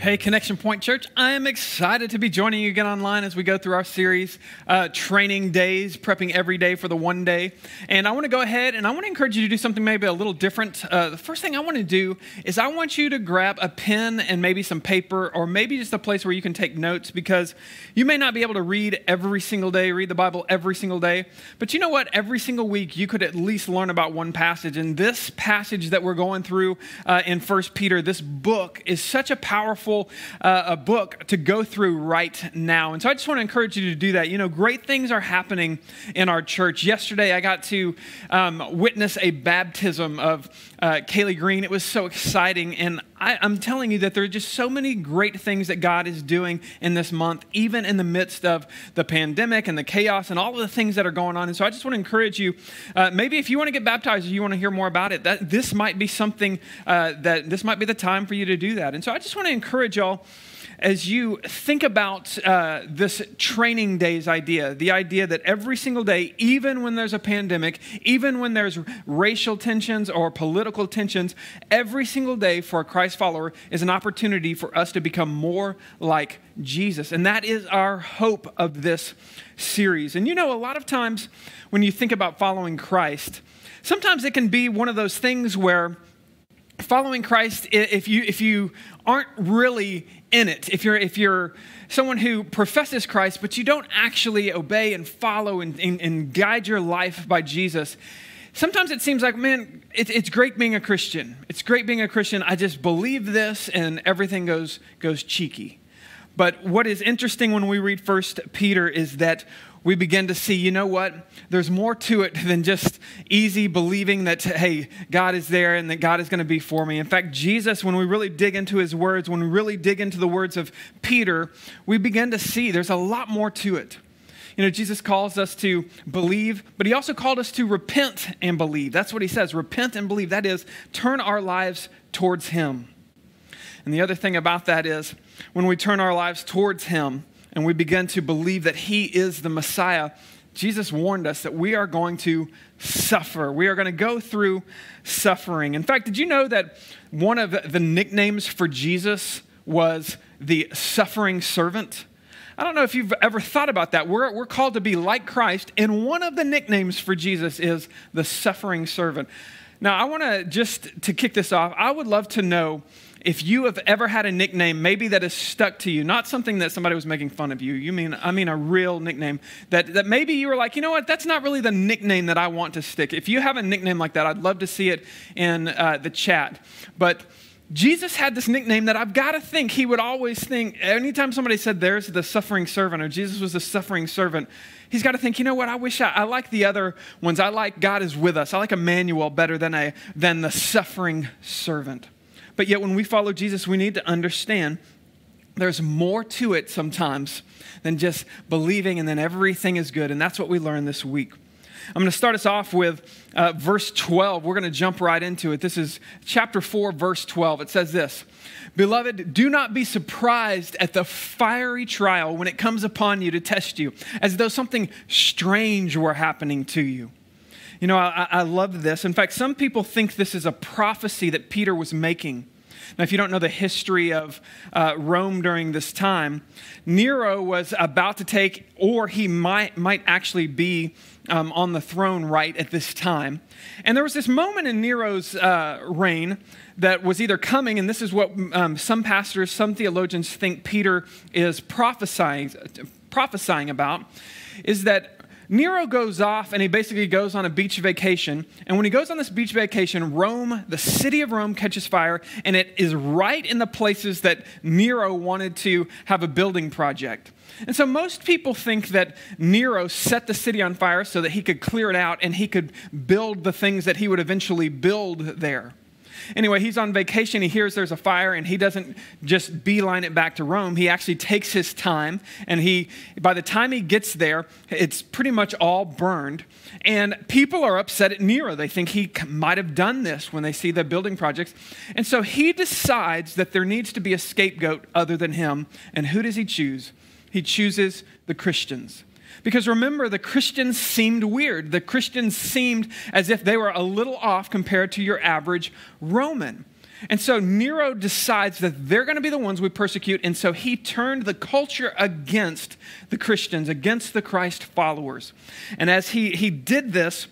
Hey, Connection Point Church, I am excited to be joining you again online as we go through our series, uh, Training Days, prepping every day for the one day. And I want to go ahead and I want to encourage you to do something maybe a little different. Uh, the first thing I want to do is I want you to grab a pen and maybe some paper, or maybe just a place where you can take notes because you may not be able to read every single day, read the Bible every single day. But you know what? Every single week, you could at least learn about one passage. And this passage that we're going through uh, in First Peter, this book, is such a powerful uh, a book to go through right now. And so I just want to encourage you to do that. You know, great things are happening in our church. Yesterday, I got to um, witness a baptism of uh, Kaylee Green. It was so exciting. And I, I'm telling you that there are just so many great things that God is doing in this month, even in the midst of the pandemic and the chaos and all of the things that are going on. And so I just want to encourage you uh, maybe if you want to get baptized or you want to hear more about it, that this might be something uh, that this might be the time for you to do that. And so I just want to encourage encourage y'all as you think about uh, this training days idea, the idea that every single day, even when there's a pandemic, even when there's racial tensions or political tensions, every single day for a Christ follower is an opportunity for us to become more like Jesus. And that is our hope of this series. And you know, a lot of times when you think about following Christ, sometimes it can be one of those things where following Christ, if you, if you aren't really in it, if you're, if you're someone who professes Christ, but you don't actually obey and follow and, and, and guide your life by Jesus, sometimes it seems like, man, it, it's great being a Christian. It's great being a Christian. I just believe this and everything goes, goes cheeky. But what is interesting when we read First Peter is that we begin to see, you know what? There's more to it than just easy believing that, hey, God is there and that God is going to be for me. In fact, Jesus, when we really dig into his words, when we really dig into the words of Peter, we begin to see there's a lot more to it. You know, Jesus calls us to believe, but he also called us to repent and believe. That's what he says repent and believe. That is, turn our lives towards him. And the other thing about that is, when we turn our lives towards him, and we begin to believe that He is the Messiah, Jesus warned us that we are going to suffer. We are going to go through suffering. In fact, did you know that one of the nicknames for Jesus was the suffering servant? I don't know if you've ever thought about that. We're, we're called to be like Christ, and one of the nicknames for Jesus is the suffering servant. Now, I want to just to kick this off, I would love to know if you have ever had a nickname maybe that has stuck to you not something that somebody was making fun of you you mean i mean a real nickname that, that maybe you were like you know what that's not really the nickname that i want to stick if you have a nickname like that i'd love to see it in uh, the chat but Jesus had this nickname that I've got to think he would always think, anytime somebody said there's the suffering servant or Jesus was the suffering servant, he's got to think, you know what, I wish I, I like the other ones. I like God is with us. I like Emmanuel better than, a, than the suffering servant. But yet, when we follow Jesus, we need to understand there's more to it sometimes than just believing and then everything is good. And that's what we learned this week. I'm going to start us off with uh, verse 12. We're going to jump right into it. This is chapter 4, verse 12. It says this Beloved, do not be surprised at the fiery trial when it comes upon you to test you, as though something strange were happening to you you know, I, I love this. In fact, some people think this is a prophecy that Peter was making. Now, if you don't know the history of uh, Rome during this time, Nero was about to take, or he might, might actually be um, on the throne right at this time. And there was this moment in Nero's uh, reign that was either coming, and this is what um, some pastors, some theologians think Peter is prophesying, prophesying about, is that Nero goes off and he basically goes on a beach vacation. And when he goes on this beach vacation, Rome, the city of Rome, catches fire, and it is right in the places that Nero wanted to have a building project. And so most people think that Nero set the city on fire so that he could clear it out and he could build the things that he would eventually build there. Anyway, he's on vacation. He hears there's a fire, and he doesn't just beeline it back to Rome. He actually takes his time, and he, by the time he gets there, it's pretty much all burned. And people are upset at Nero. They think he might have done this when they see the building projects. And so he decides that there needs to be a scapegoat other than him. And who does he choose? He chooses the Christians. Because remember, the Christians seemed weird. The Christians seemed as if they were a little off compared to your average Roman. And so Nero decides that they're going to be the ones we persecute. And so he turned the culture against the Christians, against the Christ followers. And as he, he did this,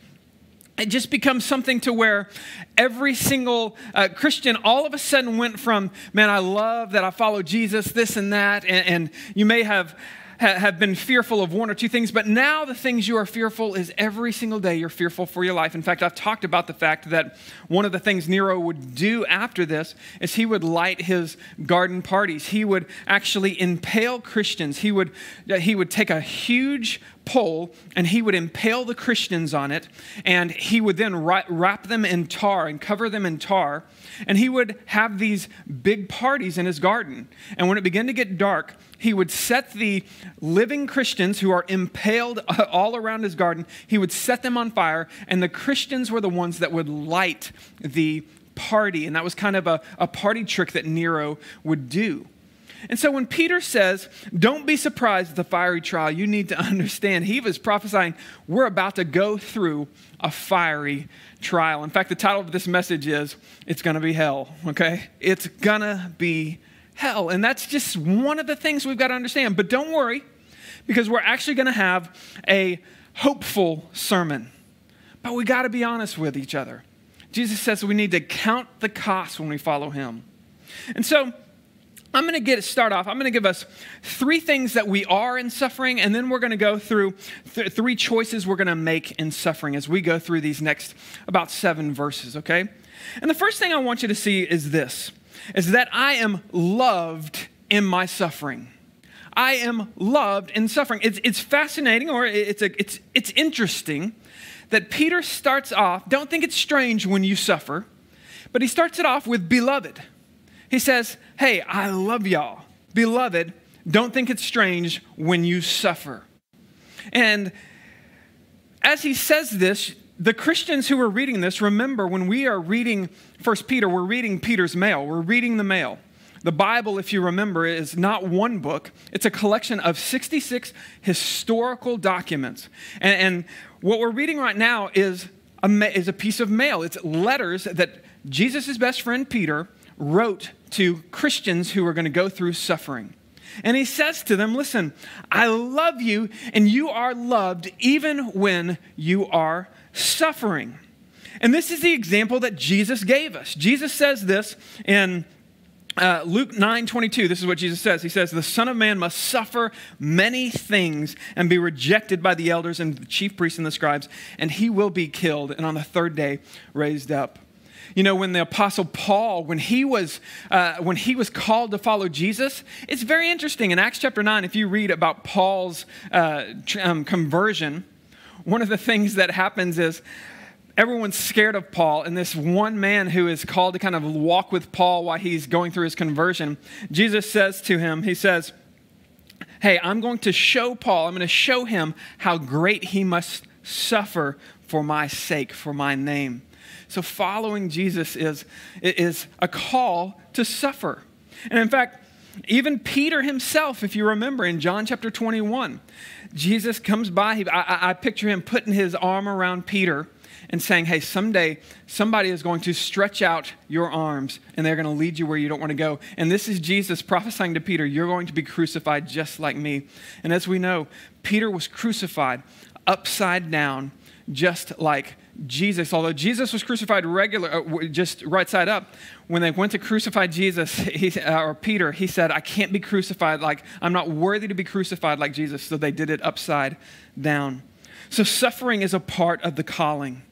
it just becomes something to where every single uh, Christian all of a sudden went from, man, I love that I follow Jesus, this and that. And, and you may have have been fearful of one or two things, but now the things you are fearful is every single day you're fearful for your life. In fact, I've talked about the fact that one of the things Nero would do after this is he would light his garden parties. He would actually impale Christians. He would, uh, he would take a huge pole and he would impale the Christians on it, and he would then wrap them in tar and cover them in tar, and he would have these big parties in his garden. And when it began to get dark, he would set the living Christians who are impaled all around his garden, he would set them on fire, and the Christians were the ones that would light the party. And that was kind of a, a party trick that Nero would do. And so when Peter says, Don't be surprised at the fiery trial, you need to understand he was prophesying we're about to go through a fiery trial. In fact, the title of this message is It's Gonna Be Hell, okay? It's gonna be hell. And that's just one of the things we've got to understand. But don't worry, because we're actually going to have a hopeful sermon. But we got to be honest with each other. Jesus says we need to count the cost when we follow him. And so, I'm going to get start off. I'm going to give us three things that we are in suffering, and then we're going to go through th- three choices we're going to make in suffering as we go through these next about seven verses. Okay, and the first thing I want you to see is this: is that I am loved in my suffering. I am loved in suffering. It's, it's fascinating or it's, a, it's, it's interesting that Peter starts off, don't think it's strange when you suffer, but he starts it off with beloved. He says, Hey, I love y'all. Beloved, don't think it's strange when you suffer. And as he says this, the Christians who are reading this, remember when we are reading First Peter, we're reading Peter's mail. We're reading the mail. The Bible, if you remember, is not one book, it's a collection of 66 historical documents. And, and what we're reading right now is a, is a piece of mail. It's letters that Jesus' best friend Peter wrote to Christians who are going to go through suffering. And he says to them, Listen, I love you, and you are loved even when you are suffering. And this is the example that Jesus gave us. Jesus says this in uh, Luke 9 22. This is what Jesus says. He says, The Son of Man must suffer many things and be rejected by the elders and the chief priests and the scribes, and he will be killed, and on the third day raised up. You know, when the apostle Paul, when he was uh, when he was called to follow Jesus, it's very interesting. In Acts chapter nine, if you read about Paul's uh, um, conversion, one of the things that happens is everyone's scared of Paul, and this one man who is called to kind of walk with Paul while he's going through his conversion, Jesus says to him, He says, Hey, I'm going to show Paul, I'm going to show him how great he must suffer for my sake, for my name. So following Jesus is, is a call to suffer. And in fact, even Peter himself, if you remember in John chapter 21, Jesus comes by. He, I, I picture him putting his arm around Peter and saying, Hey, someday somebody is going to stretch out your arms and they're going to lead you where you don't want to go. And this is Jesus prophesying to Peter, You're going to be crucified just like me. And as we know, Peter was crucified upside down, just like Jesus, although Jesus was crucified regular, uh, just right side up, when they went to crucify Jesus, he, uh, or Peter, he said, I can't be crucified like, I'm not worthy to be crucified like Jesus. So they did it upside down. So suffering is a part of the calling.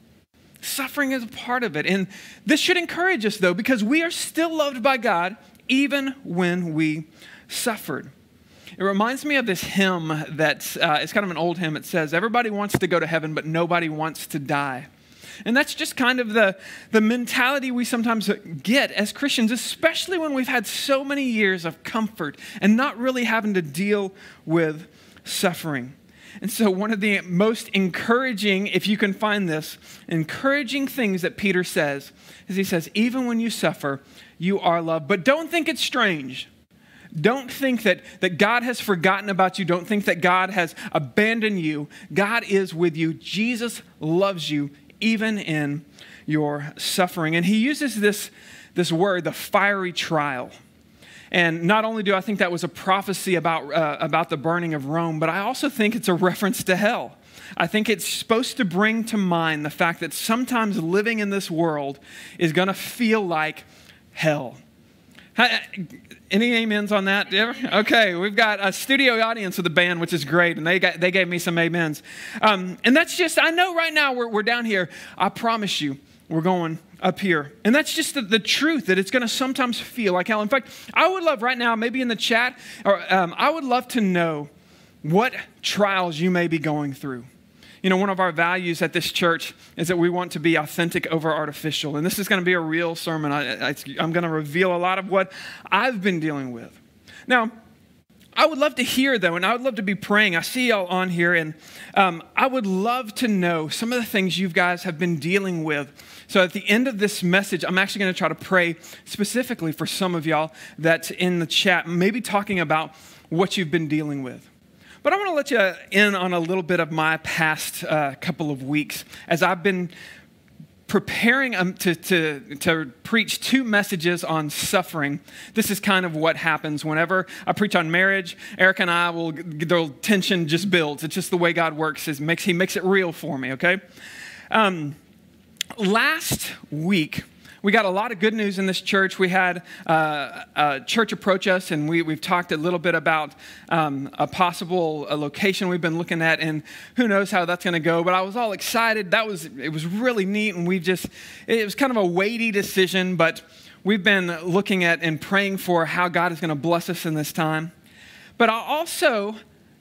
Suffering is a part of it. And this should encourage us, though, because we are still loved by God even when we suffered. It reminds me of this hymn that uh, it's kind of an old hymn. It says, Everybody wants to go to heaven, but nobody wants to die. And that's just kind of the, the mentality we sometimes get as Christians, especially when we've had so many years of comfort and not really having to deal with suffering. And so, one of the most encouraging, if you can find this, encouraging things that Peter says is he says, even when you suffer, you are loved. But don't think it's strange. Don't think that, that God has forgotten about you. Don't think that God has abandoned you. God is with you. Jesus loves you even in your suffering. And he uses this, this word, the fiery trial. And not only do I think that was a prophecy about, uh, about the burning of Rome, but I also think it's a reference to hell. I think it's supposed to bring to mind the fact that sometimes living in this world is going to feel like hell. Any amens on that? Okay, we've got a studio audience with the band, which is great, and they, got, they gave me some amens. Um, and that's just, I know right now we're, we're down here. I promise you, we're going up here. And that's just the, the truth that it's going to sometimes feel like hell. In fact, I would love right now, maybe in the chat, or um, I would love to know what trials you may be going through. You know, one of our values at this church is that we want to be authentic over artificial. And this is going to be a real sermon. I, am going to reveal a lot of what I've been dealing with. Now, I would love to hear, though, and I would love to be praying. I see y'all on here, and um, I would love to know some of the things you guys have been dealing with. So at the end of this message, I'm actually going to try to pray specifically for some of y'all that's in the chat, maybe talking about what you've been dealing with. But I want to let you in on a little bit of my past uh, couple of weeks as I've been preparing um, to, to, to preach two messages on suffering. This is kind of what happens whenever I preach on marriage. Eric and I will, the tension just builds. It's just the way God works. Is makes, he makes it real for me, okay? Um, last week, we got a lot of good news in this church. We had uh, a church approach us, and we, we've talked a little bit about um, a possible a location we've been looking at, and who knows how that's going to go. But I was all excited. That was it was really neat, and we just it was kind of a weighty decision, but we've been looking at and praying for how God is going to bless us in this time. But I also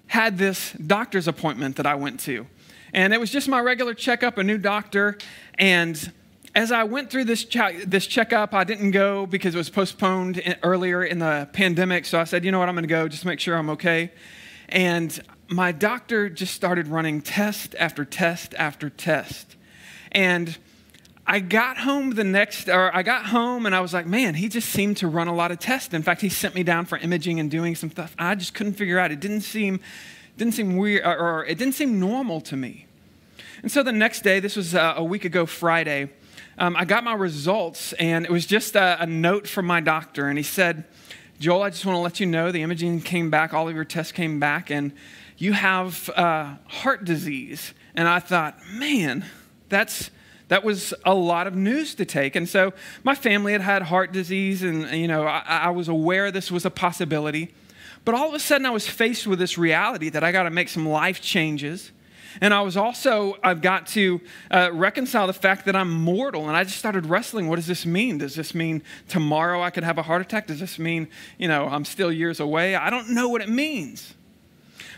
had this doctor's appointment that I went to. And it was just my regular checkup, a new doctor, and as I went through this, this checkup, I didn't go because it was postponed in, earlier in the pandemic. So I said, you know what, I'm going to go just make sure I'm okay. And my doctor just started running test after test after test. And I got home the next, or I got home and I was like, man, he just seemed to run a lot of tests. In fact, he sent me down for imaging and doing some stuff. I just couldn't figure out. It didn't seem, didn't seem weird, or, or it didn't seem normal to me. And so the next day, this was uh, a week ago Friday, um, I got my results, and it was just a, a note from my doctor, and he said, Joel, I just want to let you know the imaging came back, all of your tests came back, and you have uh, heart disease. And I thought, man, that's that was a lot of news to take. And so my family had had heart disease, and you know I, I was aware this was a possibility. But all of a sudden, I was faced with this reality that I got to make some life changes. And I was also, I've got to uh, reconcile the fact that I'm mortal. And I just started wrestling. What does this mean? Does this mean tomorrow I could have a heart attack? Does this mean, you know, I'm still years away? I don't know what it means.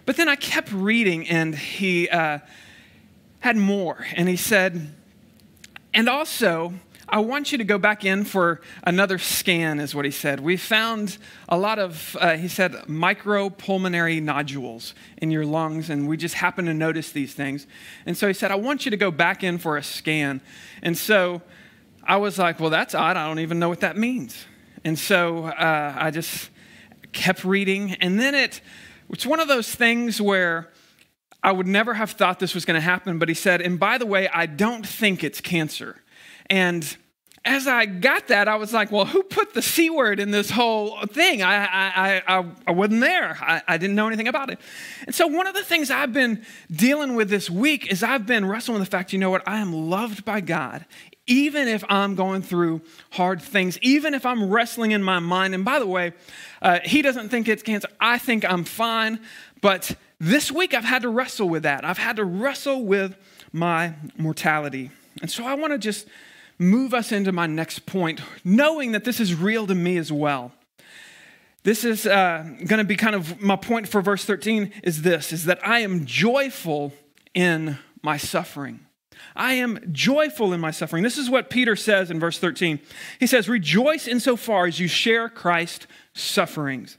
But then I kept reading, and he uh, had more. And he said, and also, I want you to go back in for another scan, is what he said. We found a lot of, uh, he said, micropulmonary nodules in your lungs, and we just happened to notice these things. And so he said, I want you to go back in for a scan. And so I was like, well, that's odd. I don't even know what that means. And so uh, I just kept reading. And then it, it's one of those things where I would never have thought this was going to happen, but he said, and by the way, I don't think it's cancer. And as I got that, I was like, well, who put the C word in this whole thing? I, I, I, I wasn't there. I, I didn't know anything about it. And so, one of the things I've been dealing with this week is I've been wrestling with the fact, you know what? I am loved by God, even if I'm going through hard things, even if I'm wrestling in my mind. And by the way, uh, He doesn't think it's cancer. I think I'm fine. But this week, I've had to wrestle with that. I've had to wrestle with my mortality. And so, I want to just move us into my next point, knowing that this is real to me as well. This is uh, going to be kind of my point for verse 13 is this is that I am joyful in my suffering. I am joyful in my suffering. This is what Peter says in verse 13. He says, Rejoice insofar as you share Christ's sufferings,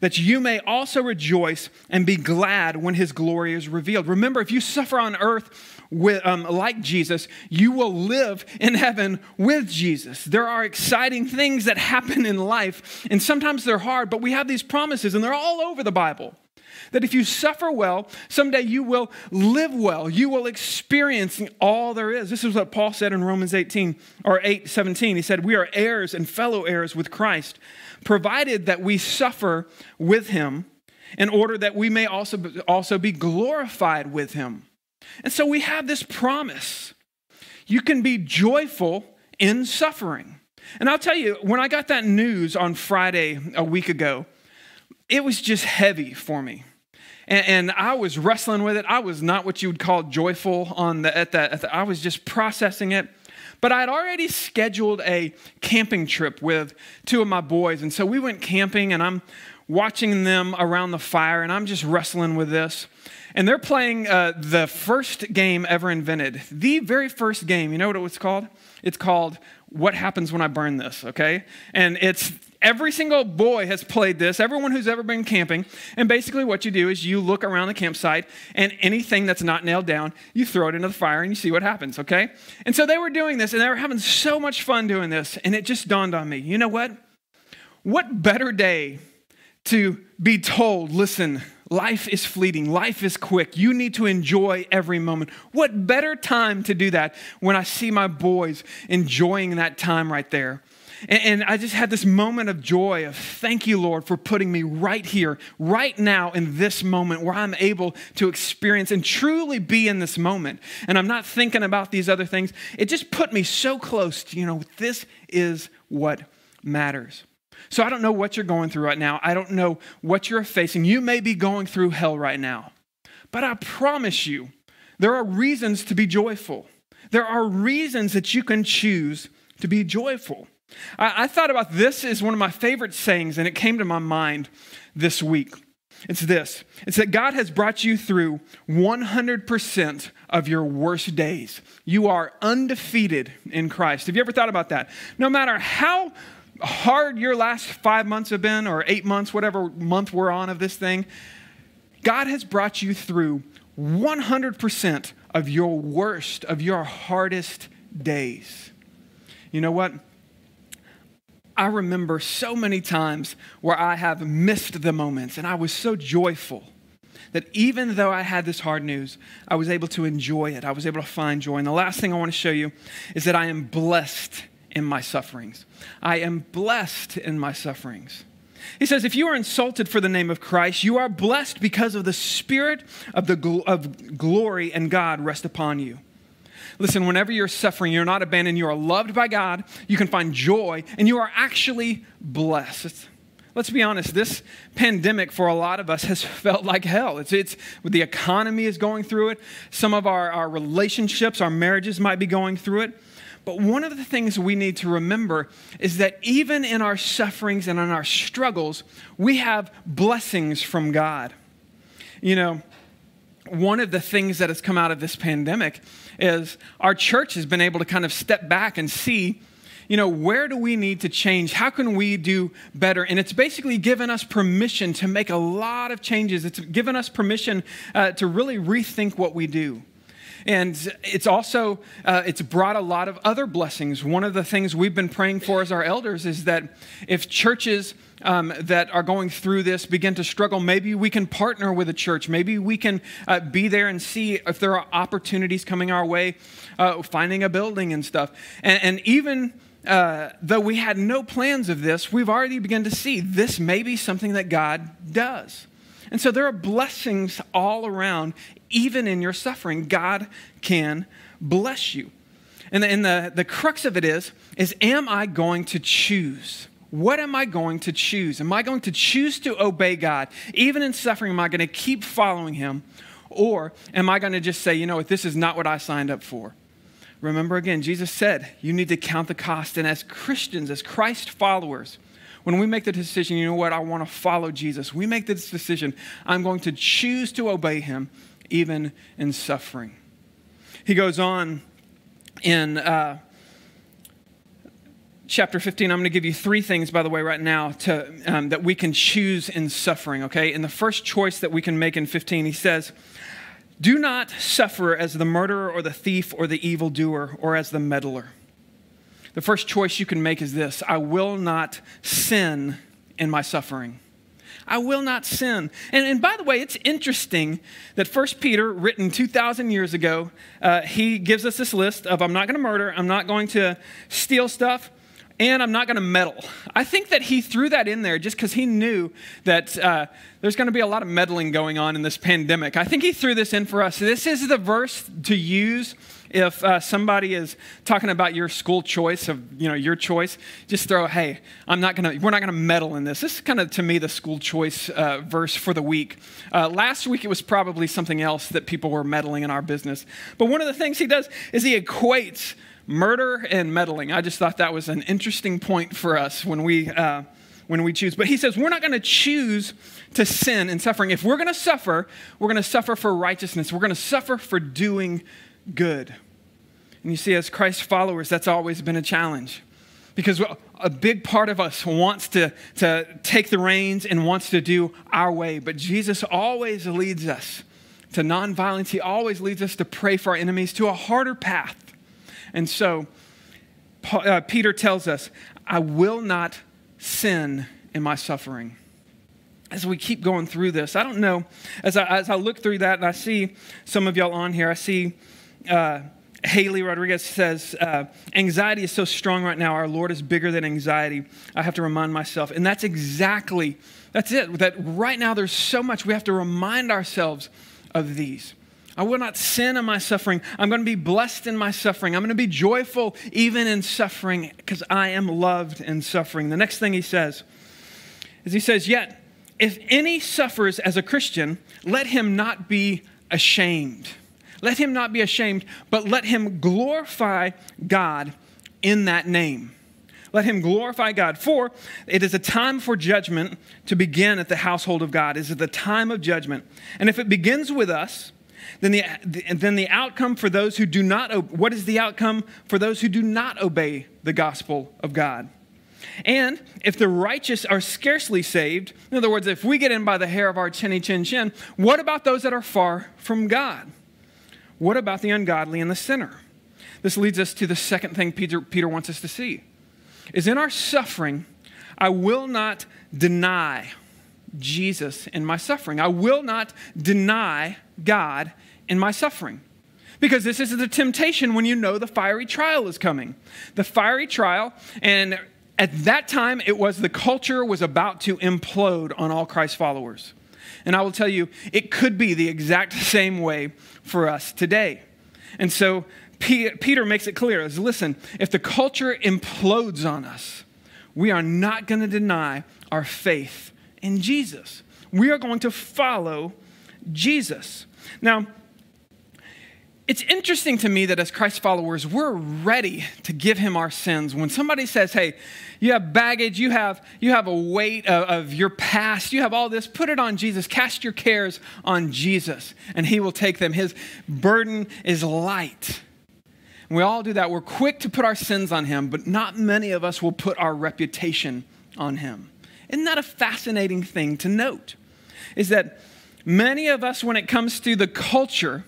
that you may also rejoice and be glad when his glory is revealed. Remember, if you suffer on earth, with, um, like Jesus, you will live in heaven with Jesus. There are exciting things that happen in life, and sometimes they're hard, but we have these promises, and they're all over the Bible. That if you suffer well, someday you will live well. You will experience all there is. This is what Paul said in Romans 18 or 8 17. He said, We are heirs and fellow heirs with Christ, provided that we suffer with him in order that we may also, also be glorified with him. And so we have this promise. You can be joyful in suffering. And I'll tell you, when I got that news on Friday a week ago, it was just heavy for me. And, and I was wrestling with it. I was not what you would call joyful on the, at that. I was just processing it. But I'd already scheduled a camping trip with two of my boys. And so we went camping, and I'm watching them around the fire, and I'm just wrestling with this. And they're playing uh, the first game ever invented. The very first game. You know what it was called? It's called What Happens When I Burn This, okay? And it's every single boy has played this, everyone who's ever been camping. And basically, what you do is you look around the campsite, and anything that's not nailed down, you throw it into the fire and you see what happens, okay? And so they were doing this, and they were having so much fun doing this. And it just dawned on me you know what? What better day to be told, listen, life is fleeting, life is quick. You need to enjoy every moment. What better time to do that when I see my boys enjoying that time right there? And, I just had this moment of joy of thank you, Lord, for putting me right here, right now, in this moment where I'm able to experience and truly be in this moment. And I'm not thinking about these other things. It just put me so close to, you know, this is what matters. So I don't know what you're going through right now. I don't know what you're facing. You may be going through hell right now. But I promise you, there are reasons to be joyful. There are reasons that you can choose to be joyful. I, I thought about this as one of my favorite sayings, and it came to my mind this week. It's this it's that God has brought you through 100% of your worst days. You are undefeated in Christ. Have you ever thought about that? No matter how hard your last five months have been, or eight months, whatever month we're on of this thing, God has brought you through 100% of your worst, of your hardest days. You know what? I remember so many times where I have missed the moments, and I was so joyful that even though I had this hard news, I was able to enjoy it. I was able to find joy. And the last thing I want to show you is that I am blessed in my sufferings. I am blessed in my sufferings. He says, if you are insulted for the name of Christ, you are blessed because of the Spirit of, the gl- of glory and God rest upon you. Listen, whenever you're suffering, you're not abandoned, you are loved by God, you can find joy, and you are actually blessed. Let's be honest, this pandemic for a lot of us has felt like hell. It's, it's the economy is going through it. Some of our, our relationships, our marriages might be going through it. But one of the things we need to remember is that even in our sufferings and in our struggles, we have blessings from God. You know, one of the things that has come out of this pandemic is our church has been able to kind of step back and see you know, where do we need to change? How can we do better? And it's basically given us permission to make a lot of changes. It's given us permission uh, to really rethink what we do. And it's also, uh, it's brought a lot of other blessings. One of the things we've been praying for as our elders is that if churches um, that are going through this begin to struggle, maybe we can partner with a church. Maybe we can uh, be there and see if there are opportunities coming our way, uh, finding a building and stuff. And, and even uh, though we had no plans of this, we've already begun to see this may be something that God does. And so there are blessings all around, even in your suffering. God can bless you. And the, and the, the crux of it is, is am I going to choose? What am I going to choose? Am I going to choose to obey God? Even in suffering, am I going to keep following Him? Or am I going to just say, you know what, this is not what I signed up for? Remember again, Jesus said you need to count the cost. And as Christians, as Christ followers, when we make the decision, you know what, I want to follow Jesus, we make this decision, I'm going to choose to obey him even in suffering. He goes on in uh, chapter 15. I'm going to give you three things, by the way, right now to, um, that we can choose in suffering, okay? And the first choice that we can make in 15, he says, Do not suffer as the murderer or the thief or the evildoer or as the meddler the first choice you can make is this I will not sin in my suffering. I will not sin. And, and by the way, it's interesting that First Peter, written 2,000 years ago, uh, he gives us this list of I'm not going to murder, I'm not going to steal stuff, and I'm not going to meddle. I think that he threw that in there just because he knew that uh, there's going to be a lot of meddling going on in this pandemic. I think he threw this in for us. This is the verse to use if uh, somebody is talking about your school choice of you know your choice. Just throw, hey, I'm not going to. We're not going to meddle in this. This is kind of to me the school choice uh, verse for the week. Uh, last week it was probably something else that people were meddling in our business. But one of the things he does is he equates murder and meddling. I just thought that was an interesting point for us when we. Uh, when we choose. But he says we're not going to choose to sin and suffering. If we're going to suffer, we're going to suffer for righteousness. We're going to suffer for doing good. And you see, as Christ followers, that's always been a challenge. Because a big part of us wants to, to take the reins and wants to do our way. But Jesus always leads us to nonviolence. He always leads us to pray for our enemies, to a harder path. And so uh, Peter tells us, I will not sin in my suffering. As we keep going through this, I don't know, as I, as I look through that and I see some of y'all on here, I see uh, Haley Rodriguez says, uh, Anxiety is so strong right now. Our Lord is bigger than anxiety. I have to remind myself. And that's exactly, that's it. That right now there's so much we have to remind ourselves of these. I will not sin in my suffering. I'm going to be blessed in my suffering. I'm going to be joyful even in suffering because I am loved in suffering. The next thing he says is he says, Yet, if any suffers as a Christian, let him not be ashamed. Let him not be ashamed, but let him glorify God in that name. Let him glorify God. For it is a time for judgment to begin at the household of God. It is the time of judgment. And if it begins with us, then the, then the outcome for those who do not, what is the outcome for those who do not obey the gospel of God? And if the righteous are scarcely saved, in other words, if we get in by the hair of our chinny chin chin, what about those that are far from God? What about the ungodly and the sinner? This leads us to the second thing Peter, Peter wants us to see is in our suffering, I will not deny Jesus in my suffering. I will not deny God in my suffering. Because this is the temptation when you know the fiery trial is coming. The fiery trial, and at that time, it was the culture was about to implode on all Christ followers. And I will tell you, it could be the exact same way for us today. And so Peter makes it clear is listen, if the culture implodes on us, we are not going to deny our faith in Jesus. We are going to follow Jesus. Now, it's interesting to me that as Christ followers, we're ready to give him our sins. When somebody says, hey, you have baggage, you have, you have a weight of, of, your past, you have all this, put it on Jesus. Cast your cares on Jesus, and he will take them. His burden is light. And we all do that. We're quick to put our sins on him, but not many of us will put our reputation on him. Isn't that a fascinating thing to note? Is that many of us, when it comes to the culture,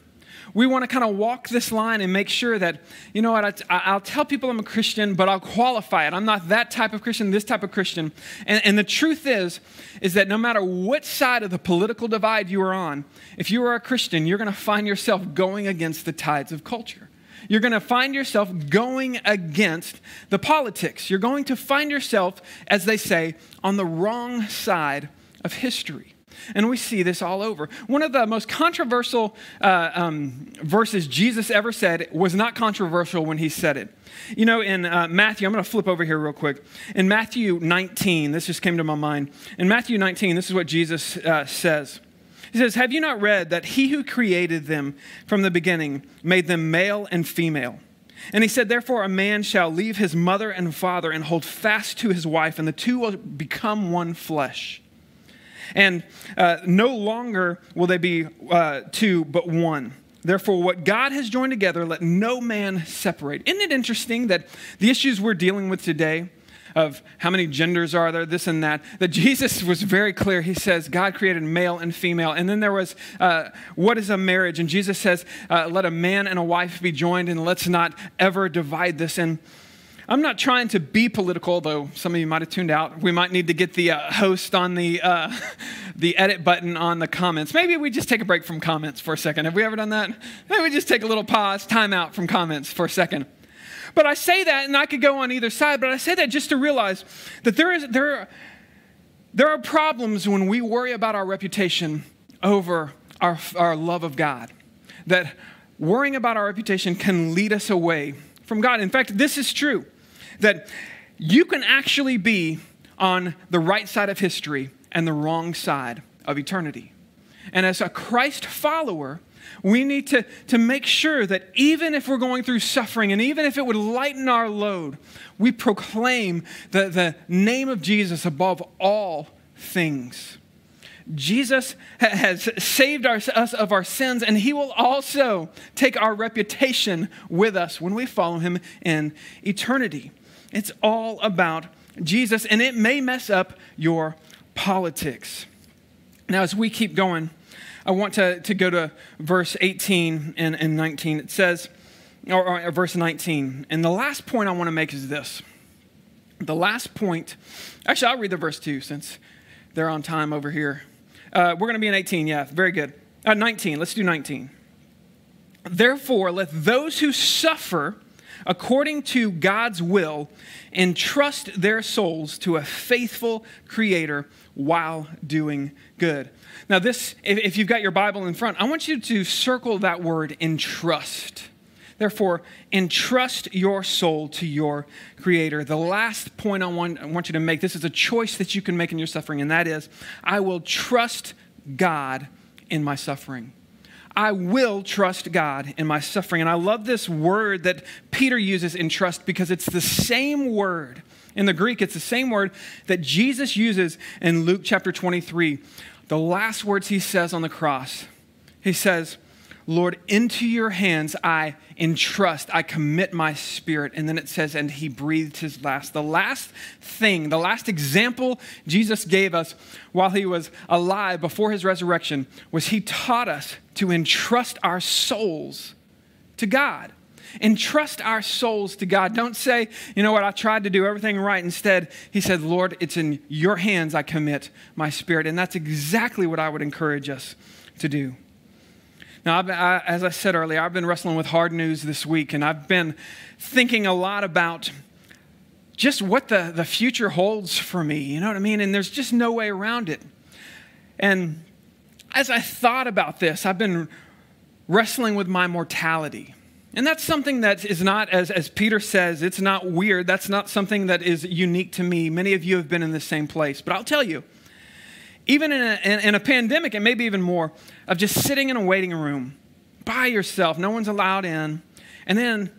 we want to kind of walk this line and make sure that, you know what, I, will tell people I'm a Christian, but I'll qualify it. I'm not that type of Christian, this type of Christian. And, and the truth is, is that no matter what side of the political divide you are on, if you are a Christian, you're going to find yourself going against the tides of culture. You're going to find yourself going against the politics. You're going to find yourself, as they say, on the wrong side of history. And we see this all over. One of the most controversial uh, um, verses Jesus ever said was not controversial when he said it. You know, in uh, Matthew, I'm going to flip over here real quick. In Matthew 19, this just came to my mind. In Matthew 19, this is what Jesus uh, says. He says, Have you not read that he who created them from the beginning made them male and female? And he said, Therefore, a man shall leave his mother and father and hold fast to his wife, and the two will become one flesh. And uh, no longer will they be uh, two, but one. Therefore, what God has joined together, let no man separate. Isn't it interesting that the issues we're dealing with today, of how many genders are there, this and that, that Jesus was very clear. He says God created male and female. And then there was, uh, what is a marriage? And Jesus says, uh, let a man and a wife be joined and let's not ever divide this. And I'm not trying to be political, though some of you might have tuned out. We might need to get the uh, host on the, uh, the edit button on the comments. Maybe we just take a break from comments for a second. Have we ever done that? Maybe we just take a little pause, time out from comments for a second. But I say that, and I could go on either side, but I say that just to realize that there, is, there, are, there are problems when we worry about our reputation over our, our love of God. That worrying about our reputation can lead us away from God. In fact, this is true that you can actually be on the right side of history and the wrong side of eternity. And as a Christ follower, we need to, to make sure that even if we're going through suffering and even if it would lighten our load, we proclaim the, the name of Jesus above all things. Jesus has saved our, us of our sins, and he will also take our reputation with us when we follow him in eternity. It's all about Jesus, and it may mess up your politics. Now, as we keep going, I want to, to go to verse 18 and, and 19. It says, or, or verse 19. And the last point I want to make is this. The last point, actually, I'll read the verse too, since they're on time over here. Uh, we're going to be in 18, yeah, very good. Uh, 19, let's do 19. Therefore, let those who suffer according to God's will entrust their souls to a faithful Creator while doing good. Now, this, if, if you've got your Bible in front, I want you to circle that word entrust. Therefore, entrust your soul to your Creator. The last point I want, I want you to make this is a choice that you can make in your suffering, and that is I will trust God in my suffering. I will trust God in my suffering. And I love this word that Peter uses in trust because it's the same word. In the Greek, it's the same word that Jesus uses in Luke chapter 23. The last words he says on the cross, he says, Lord, into your hands I entrust, I commit my spirit. And then it says, and he breathed his last. The last thing, the last example Jesus gave us while he was alive before his resurrection was he taught us to entrust our souls to God. Entrust our souls to God. Don't say, you know what, I tried to do everything right. Instead, he said, Lord, it's in your hands I commit my spirit. And that's exactly what I would encourage us to do. Now, I, as I said earlier, I've been wrestling with hard news this week, and I've been thinking a lot about just what the, the future holds for me. You know what I mean? And there's just no way around it. And as I thought about this, I've been wrestling with my mortality. And that's something that is not, as, as Peter says, it's not weird. That's not something that is unique to me. Many of you have been in the same place. But I'll tell you, even in a, in, in a pandemic, and maybe even more, of just sitting in a waiting room by yourself, no one's allowed in, and then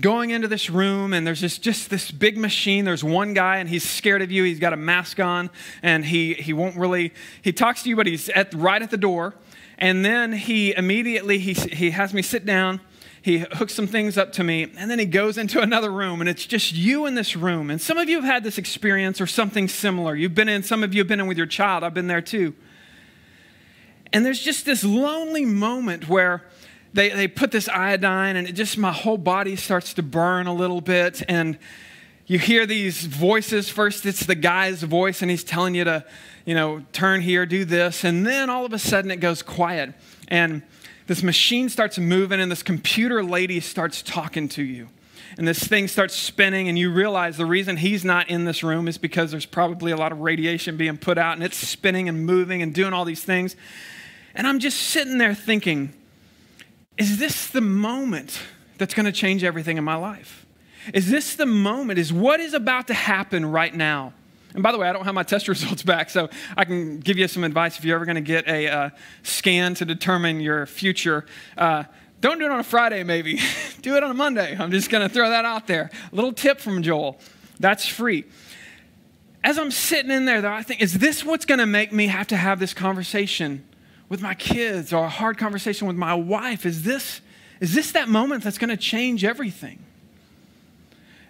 going into this room and there's just, just this big machine. There's one guy and he's scared of you. He's got a mask on and he, he won't really he talks to you but he's at, right at the door. And then he immediately he, he has me sit down he hooks some things up to me, and then he goes into another room, and it's just you in this room. And some of you have had this experience or something similar. You've been in, some of you have been in with your child. I've been there too. And there's just this lonely moment where they, they put this iodine, and it just, my whole body starts to burn a little bit. And you hear these voices. First, it's the guy's voice, and he's telling you to, you know, turn here, do this. And then all of a sudden it goes quiet. And this machine starts moving and this computer lady starts talking to you. And this thing starts spinning, and you realize the reason he's not in this room is because there's probably a lot of radiation being put out, and it's spinning and moving and doing all these things. And I'm just sitting there thinking, is this the moment that's going to change everything in my life? Is this the moment? Is what is about to happen right now? And by the way, I don't have my test results back, so I can give you some advice if you're ever going to get a uh, scan to determine your future. Uh, don't do it on a Friday, maybe. do it on a Monday. I'm just going to throw that out there. A little tip from Joel that's free. As I'm sitting in there, though, I think, is this what's going to make me have to have this conversation with my kids or a hard conversation with my wife? Is this, is this that moment that's going to change everything?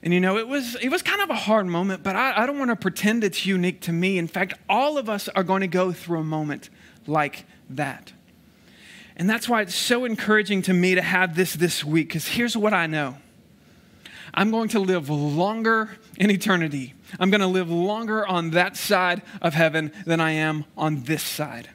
And you know, it was, it was kind of a hard moment, but I, I don't want to pretend it's unique to me. In fact, all of us are going to go through a moment like that. And that's why it's so encouraging to me to have this this week, because here's what I know I'm going to live longer in eternity. I'm going to live longer on that side of heaven than I am on this side.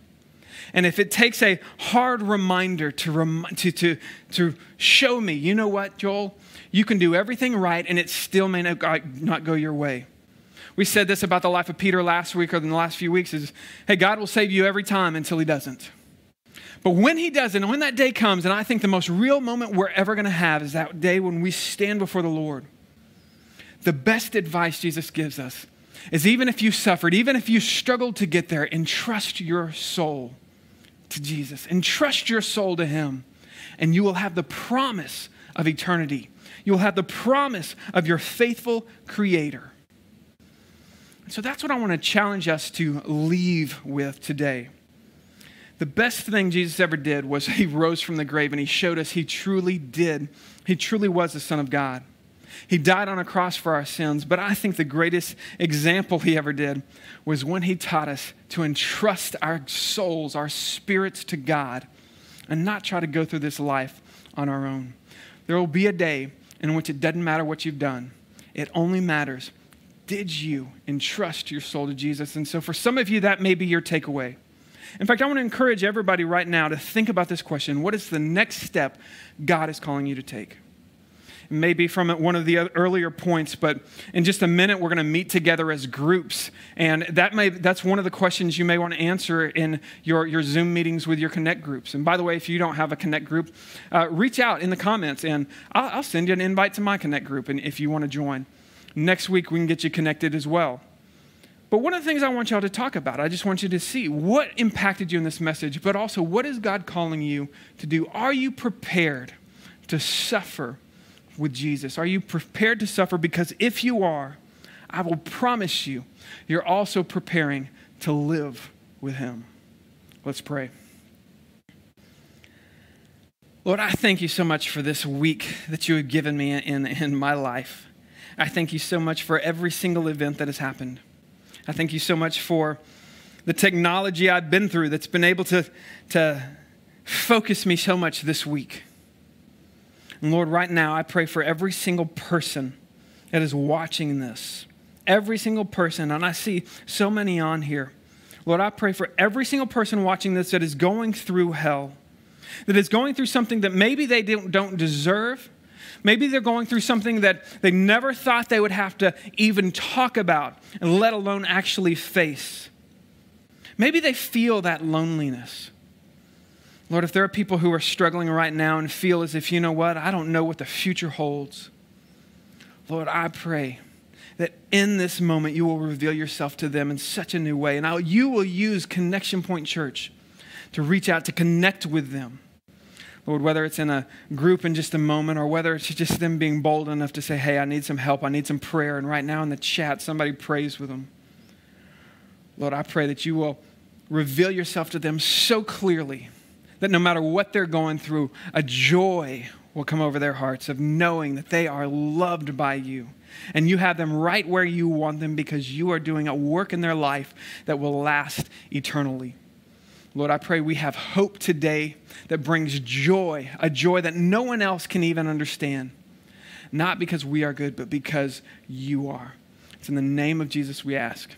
And if it takes a hard reminder to, rem- to, to, to show me, you know what, Joel? You can do everything right and it still may not go your way. We said this about the life of Peter last week or in the last few weeks is, hey, God will save you every time until he doesn't. But when he doesn't, and when that day comes, and I think the most real moment we're ever going to have is that day when we stand before the Lord. The best advice Jesus gives us is even if you suffered, even if you struggled to get there, entrust your soul to Jesus. Entrust your soul to him, and you will have the promise of eternity. You will have the promise of your faithful Creator. So that's what I want to challenge us to leave with today. The best thing Jesus ever did was he rose from the grave and he showed us he truly did. He truly was the Son of God. He died on a cross for our sins, but I think the greatest example he ever did was when he taught us to entrust our souls, our spirits to God, and not try to go through this life on our own. There will be a day in which it doesn't matter what you've done, it only matters did you entrust your soul to Jesus? And so for some of you, that may be your takeaway. In fact, I want to encourage everybody right now to think about this question What is the next step God is calling you to take? Maybe from one of the earlier points, but in just a minute, we're going to meet together as groups. And that may, that's one of the questions you may want to answer in your, your Zoom meetings with your Connect groups. And by the way, if you don't have a Connect group, uh, reach out in the comments and I'll, I'll send you an invite to my Connect group and if you want to join. Next week, we can get you connected as well. But one of the things I want y'all to talk about, I just want you to see what impacted you in this message, but also what is God calling you to do? Are you prepared to suffer with Jesus? Are you prepared to suffer? Because if you are, I will promise you, you're also preparing to live with Him. Let's pray. Lord, I thank you so much for this week that you have given me in, in my life. I thank you so much for every single event that has happened. I thank you so much for the technology I've been through that's been able to, to focus me so much this week. And Lord, right now, I pray for every single person that is watching this. Every single person, and I see so many on here. Lord, I pray for every single person watching this that is going through hell, that is going through something that maybe they don't deserve, Maybe they're going through something that they never thought they would have to even talk about, let alone actually face. Maybe they feel that loneliness. Lord, if there are people who are struggling right now and feel as if, you know what, I don't know what the future holds, Lord, I pray that in this moment you will reveal yourself to them in such a new way. And you will use Connection Point Church to reach out, to connect with them Lord, whether it's in a group in just a moment or whether it's just them being bold enough to say, hey, I need some help, I need some prayer. And right now in the chat, somebody prays with them. Lord, I pray that you will reveal yourself to them so clearly that no matter what they're going through, a joy will come over their hearts of knowing that they are loved by you. And you have them right where you want them because you are doing a work in their life that will last eternally. Lord, I pray we have hope today that brings joy, a joy that no one else can even understand. Not because we are good, but because you are. It's in the name of Jesus we ask.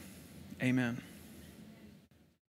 Amen.